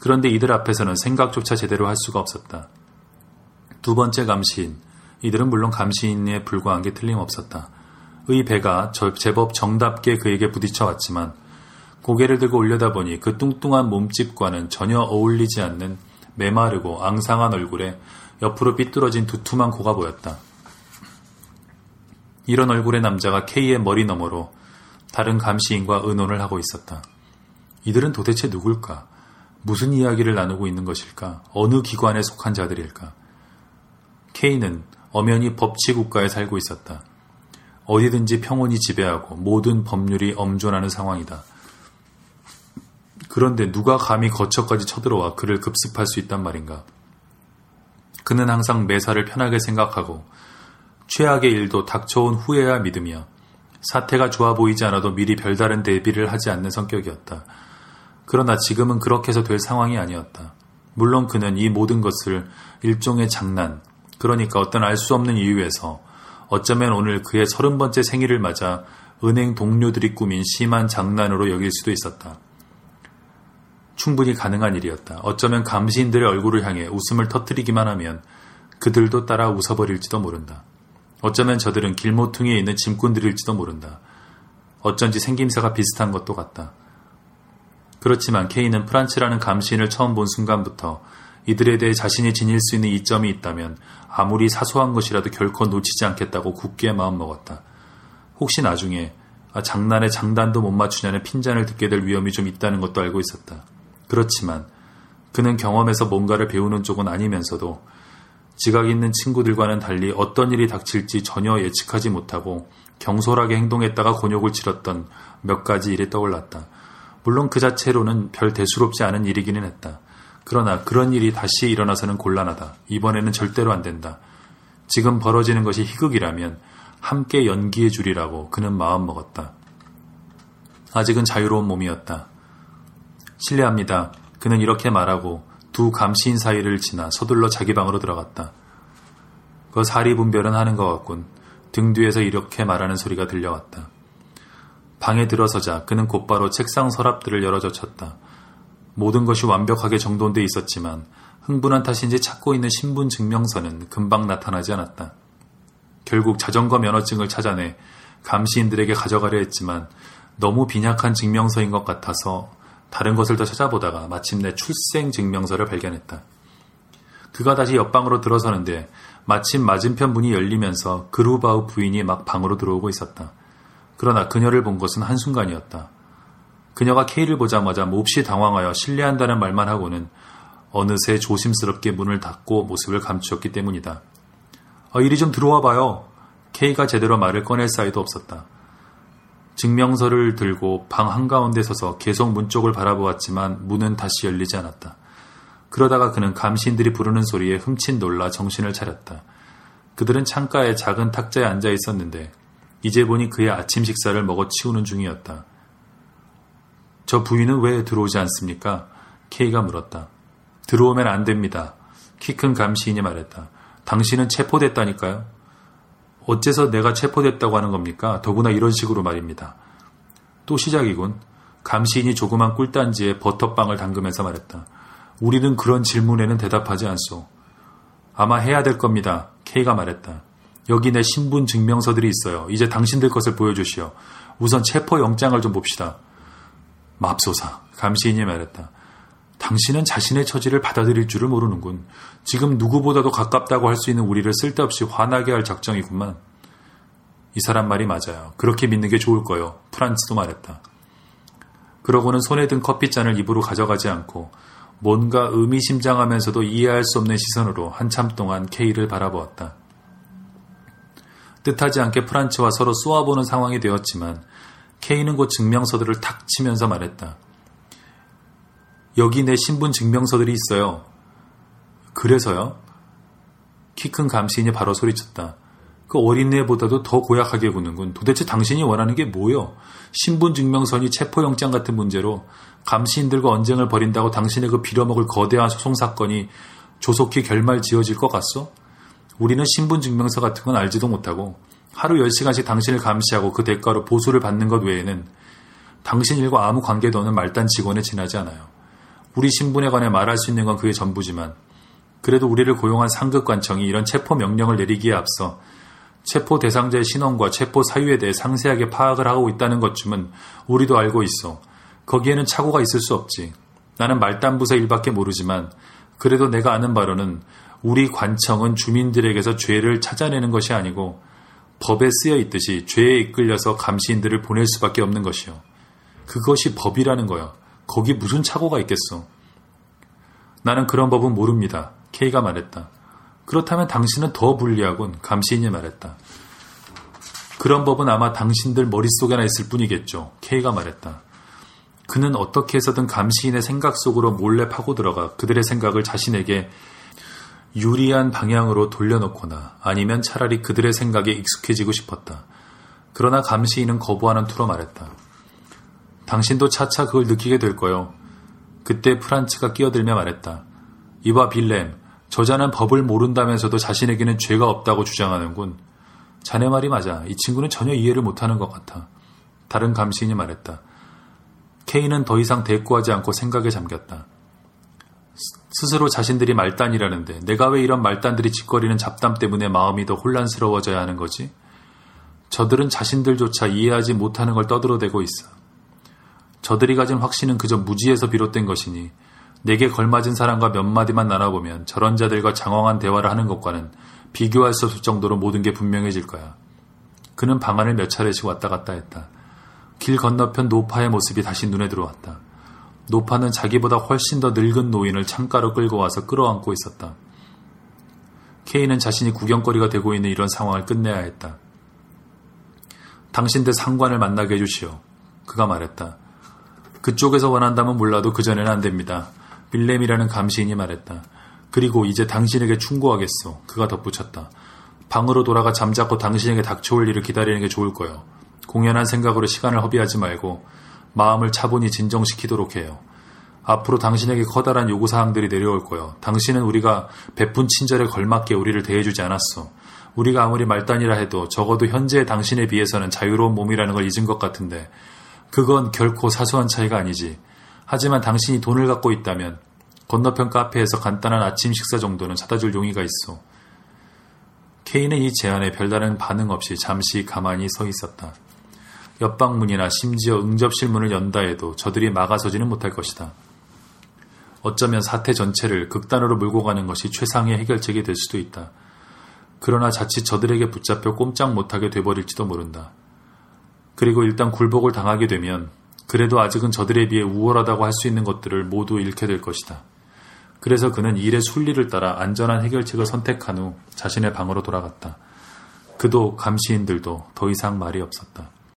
그런데 이들 앞에서는 생각조차 제대로 할 수가 없었다. 두 번째 감시인, 이들은 물론 감시인에 불과한 게 틀림없었다. 의 배가 제법 정답게 그에게 부딪혀 왔지만 고개를 들고 올려다보니 그 뚱뚱한 몸집과는 전혀 어울리지 않는 메마르고 앙상한 얼굴에 옆으로 삐뚤어진 두툼한 코가 보였다. 이런 얼굴의 남자가 K의 머리 너머로 다른 감시인과 의논을 하고 있었다. 이들은 도대체 누굴까? 무슨 이야기를 나누고 있는 것일까? 어느 기관에 속한 자들일까? K는 엄연히 법치 국가에 살고 있었다. 어디든지 평온이 지배하고 모든 법률이 엄존하는 상황이다. 그런데 누가 감히 거처까지 쳐들어와 그를 급습할 수 있단 말인가? 그는 항상 매사를 편하게 생각하고 최악의 일도 닥쳐온 후에야 믿으며 사태가 좋아 보이지 않아도 미리 별다른 대비를 하지 않는 성격이었다. 그러나 지금은 그렇게 해서 될 상황이 아니었다. 물론 그는 이 모든 것을 일종의 장난, 그러니까 어떤 알 수 없는 이유에서 어쩌면 오늘 그의 서른 번째 생일을 맞아 은행 동료들이 꾸민 심한 장난으로 여길 수도 있었다. 충분히 가능한 일이었다. 어쩌면 감시인들의 얼굴을 향해 웃음을 터뜨리기만 하면 그들도 따라 웃어버릴지도 모른다. 어쩌면 저들은 길모퉁이에 있는 짐꾼들일지도 모른다. 어쩐지 생김새가 비슷한 것도 같다. 그렇지만 케이는 프란츠라는 감시인을 처음 본 순간부터 이들에 대해 자신이 지닐 수 있는 이점이 있다면 아무리 사소한 것이라도 결코 놓치지 않겠다고 굳게 마음먹었다. 혹시 나중에 아, 장난에 장단도 못 맞추냐는 핀잔을 듣게 될 위험이 좀 있다는 것도 알고 있었다. 그렇지만 그는 경험에서 뭔가를 배우는 쪽은 아니면서도 지각 있는 친구들과는 달리 어떤 일이 닥칠지 전혀 예측하지 못하고 경솔하게 행동했다가 곤욕을 치렀던 몇 가지 일이 떠올랐다. 물론 그 자체로는 별 대수롭지 않은 일이기는 했다. 그러나 그런 일이 다시 일어나서는 곤란하다. 이번에는 절대로 안 된다. 지금 벌어지는 것이 희극이라면 함께 연기해 주리라고 그는 마음 먹었다. 아직은 자유로운 몸이었다. 실례합니다. 그는 이렇게 말하고 두 감시인 사이를 지나 서둘러 자기 방으로 들어갔다. 그 사리 분별은 하는 것 같군. 등 뒤에서 이렇게 말하는 소리가 들려왔다. 방에 들어서자 그는 곧바로 책상 서랍들을 열어젖혔다. 모든 것이 완벽하게 정돈돼 있었지만 흥분한 탓인지 찾고 있는 신분 증명서는 금방 나타나지 않았다. 결국 자전거 면허증을 찾아내 감시인들에게 가져가려 했지만 너무 빈약한 증명서인 것 같아서 다른 것을 더 찾아보다가 마침내 출생 증명서를 발견했다. 그가 다시 옆방으로 들어서는데 마침 맞은편 문이 열리면서 그루바우 부인이 막 방으로 들어오고 있었다. 그러나 그녀를 본 것은 한순간이었다. 그녀가 케이를 보자마자 몹시 당황하여 실례한다는 말만 하고는 어느새 조심스럽게 문을 닫고 모습을 감추었기 때문이다. 어, 이리 좀 들어와 봐요. 케이가 제대로 말을 꺼낼 사이도 없었다. 증명서를 들고 방 한가운데 서서 계속 문 쪽을 바라보았지만 문은 다시 열리지 않았다. 그러다가 그는 감시인들이 부르는 소리에 흠칫 놀라 정신을 차렸다. 그들은 창가에 작은 탁자에 앉아 있었는데 이제 보니 그의 아침 식사를 먹어 치우는 중이었다. 저 부인은 왜 들어오지 않습니까? K가 물었다. 들어오면 안 됩니다. 키 큰 감시인이 말했다. 당신은 체포됐다니까요. 어째서 내가 체포됐다고 하는 겁니까? 더구나 이런 식으로 말입니다. 또 시작이군. 감시인이 조그만 꿀단지에 버터빵을 담그면서 말했다. 우리는 그런 질문에는 대답하지 않소. 아마 해야 될 겁니다. K가 말했다. 여기 내 신분 증명서들이 있어요. 이제 당신들 것을 보여주시오. 우선 체포 영장을 좀 봅시다. 맙소사. 감시인이 말했다. 당신은 자신의 처지를 받아들일 줄을 모르는군. 지금 누구보다도 가깝다고 할 수 있는 우리를 쓸데없이 화나게 할 작정이구만. 이 사람 말이 맞아요. 그렇게 믿는 게 좋을 거요. 프란츠도 말했다. 그러고는 손에 든 커피잔을 입으로 가져가지 않고 뭔가 의미심장하면서도 이해할 수 없는 시선으로 한참 동안 케이를 바라보았다. 뜻하지 않게 프란츠와 서로 쏘아보는 상황이 되었지만 케이는 곧 증명서들을 탁 치면서 말했다. 여기 내 신분 증명서들이 있어요. 그래서요? 키 큰 감시인이 바로 소리쳤다. 그 어린애보다도 더 고약하게 구는군. 도대체 당신이 원하는 게 뭐요? 신분 증명서니 체포영장 같은 문제로 감시인들과 언쟁을 벌인다고 당신의 그 빌어먹을 거대한 소송 사건이 조속히 결말 지어질 것 같소? 우리는 신분 증명서 같은 건 알지도 못하고 하루 10시간씩 당신을 감시하고 그 대가로 보수를 받는 것 외에는 당신 일과 아무 관계도 없는 말단 직원에 지나지 않아요. 우리 신분에 관해 말할 수 있는 건 그게 전부지만 그래도 우리를 고용한 상급 관청이 이런 체포 명령을 내리기에 앞서 체포 대상자의 신원과 체포 사유에 대해 상세하게 파악을 하고 있다는 것쯤은 우리도 알고 있어. 거기에는 착오가 있을 수 없지. 나는 말단부서 일밖에 모르지만 그래도 내가 아는 바로는 우리 관청은 주민들에게서 죄를 찾아내는 것이 아니고 법에 쓰여 있듯이 죄에 이끌려서 감시인들을 보낼 수밖에 없는 것이요. 그것이 법이라는 거야. 거기 무슨 착오가 있겠어. 나는 그런 법은 모릅니다. K가 말했다. 그렇다면 당신은 더 불리하군. 감시인이 말했다. 그런 법은 아마 당신들 머릿속에나 있을 뿐이겠죠. K가 말했다. 그는 어떻게 해서든 감시인의 생각 속으로 몰래 파고들어가 그들의 생각을 자신에게 유리한 방향으로 돌려놓거나 아니면 차라리 그들의 생각에 익숙해지고 싶었다. 그러나 감시인은 거부하는 투로 말했다. 당신도 차차 그걸 느끼게 될 거요. 그때 프란츠가 끼어들며 말했다. 이봐 빌렘, 저자는 법을 모른다면서도 자신에게는 죄가 없다고 주장하는군. 자네 말이 맞아. 이 친구는 전혀 이해를 못하는 것 같아. 다른 감시인이 말했다. 케이는 더 이상 대꾸하지 않고 생각에 잠겼다. 스스로 자신들이 말단이라는데 내가 왜 이런 말단들이 짓거리는 잡담 때문에 마음이 더 혼란스러워져야 하는 거지? 저들은 자신들조차 이해하지 못하는 걸 떠들어대고 있어. 저들이 가진 확신은 그저 무지에서 비롯된 것이니 내게 걸맞은 사람과 몇 마디만 나눠보면 저런 자들과 장황한 대화를 하는 것과는 비교할 수 없을 정도로 모든 게 분명해질 거야. 그는 방안을 몇 차례씩 왔다 갔다 했다. 길 건너편 노파의 모습이 다시 눈에 들어왔다. 노파는 자기보다 훨씬 더 늙은 노인을 창가로 끌고 와서 끌어안고 있었다. 케이는 자신이 구경거리가 되고 있는 이런 상황을 끝내야 했다. 당신들 상관을 만나게 해주시오. 그가 말했다. 그쪽에서 원한다면 몰라도 그전에는 안 됩니다. 빌렘이라는 감시인이 말했다. 그리고 이제 당신에게 충고하겠소. 그가 덧붙였다. 방으로 돌아가 잠자코 당신에게 닥쳐올 일을 기다리는 게 좋을 거요. 공연한 생각으로 시간을 허비하지 말고 마음을 차분히 진정시키도록 해요. 앞으로 당신에게 커다란 요구사항들이 내려올 거요. 당신은 우리가 베푼 친절에 걸맞게 우리를 대해주지 않았어. 우리가 아무리 말단이라 해도 적어도 현재의 당신에 비해서는 자유로운 몸이라는 걸 잊은 것 같은데 그건 결코 사소한 차이가 아니지. 하지만 당신이 돈을 갖고 있다면 건너편 카페에서 간단한 아침 식사 정도는 사다 줄 용의가 있어. 케이는 이 제안에 별다른 반응 없이 잠시 가만히 서 있었다. 옆방문이나 심지어 응접실 문을 연다 해도 저들이 막아서지는 못할 것이다. 어쩌면 사태 전체를 극단으로 몰고 가는 것이 최상의 해결책이 될 수도 있다. 그러나 자칫 저들에게 붙잡혀 꼼짝 못하게 돼버릴지도 모른다. 그리고 일단 굴복을 당하게 되면 그래도 아직은 저들에 비해 우월하다고 할 수 있는 것들을 모두 잃게 될 것이다. 그래서 그는 일의 순리를 따라 안전한 해결책을 선택한 후 자신의 방으로 돌아갔다. 그도 감시인들도 더 이상 말이 없었다.